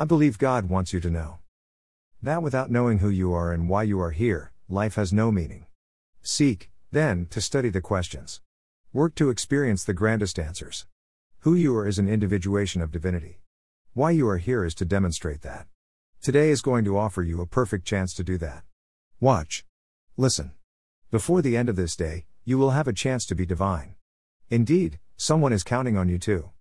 I believe God wants you to know. That without knowing who you are and why you are here, life has no meaning. Seek, then, to study the questions. Work to experience the grandest answers. Who you are is an individuation of divinity. Why you are here is to demonstrate that. Today is going to offer you a perfect chance to do that. Watch. Listen. Before the end of this day, you will have a chance to be divine. Indeed, someone is counting on you too.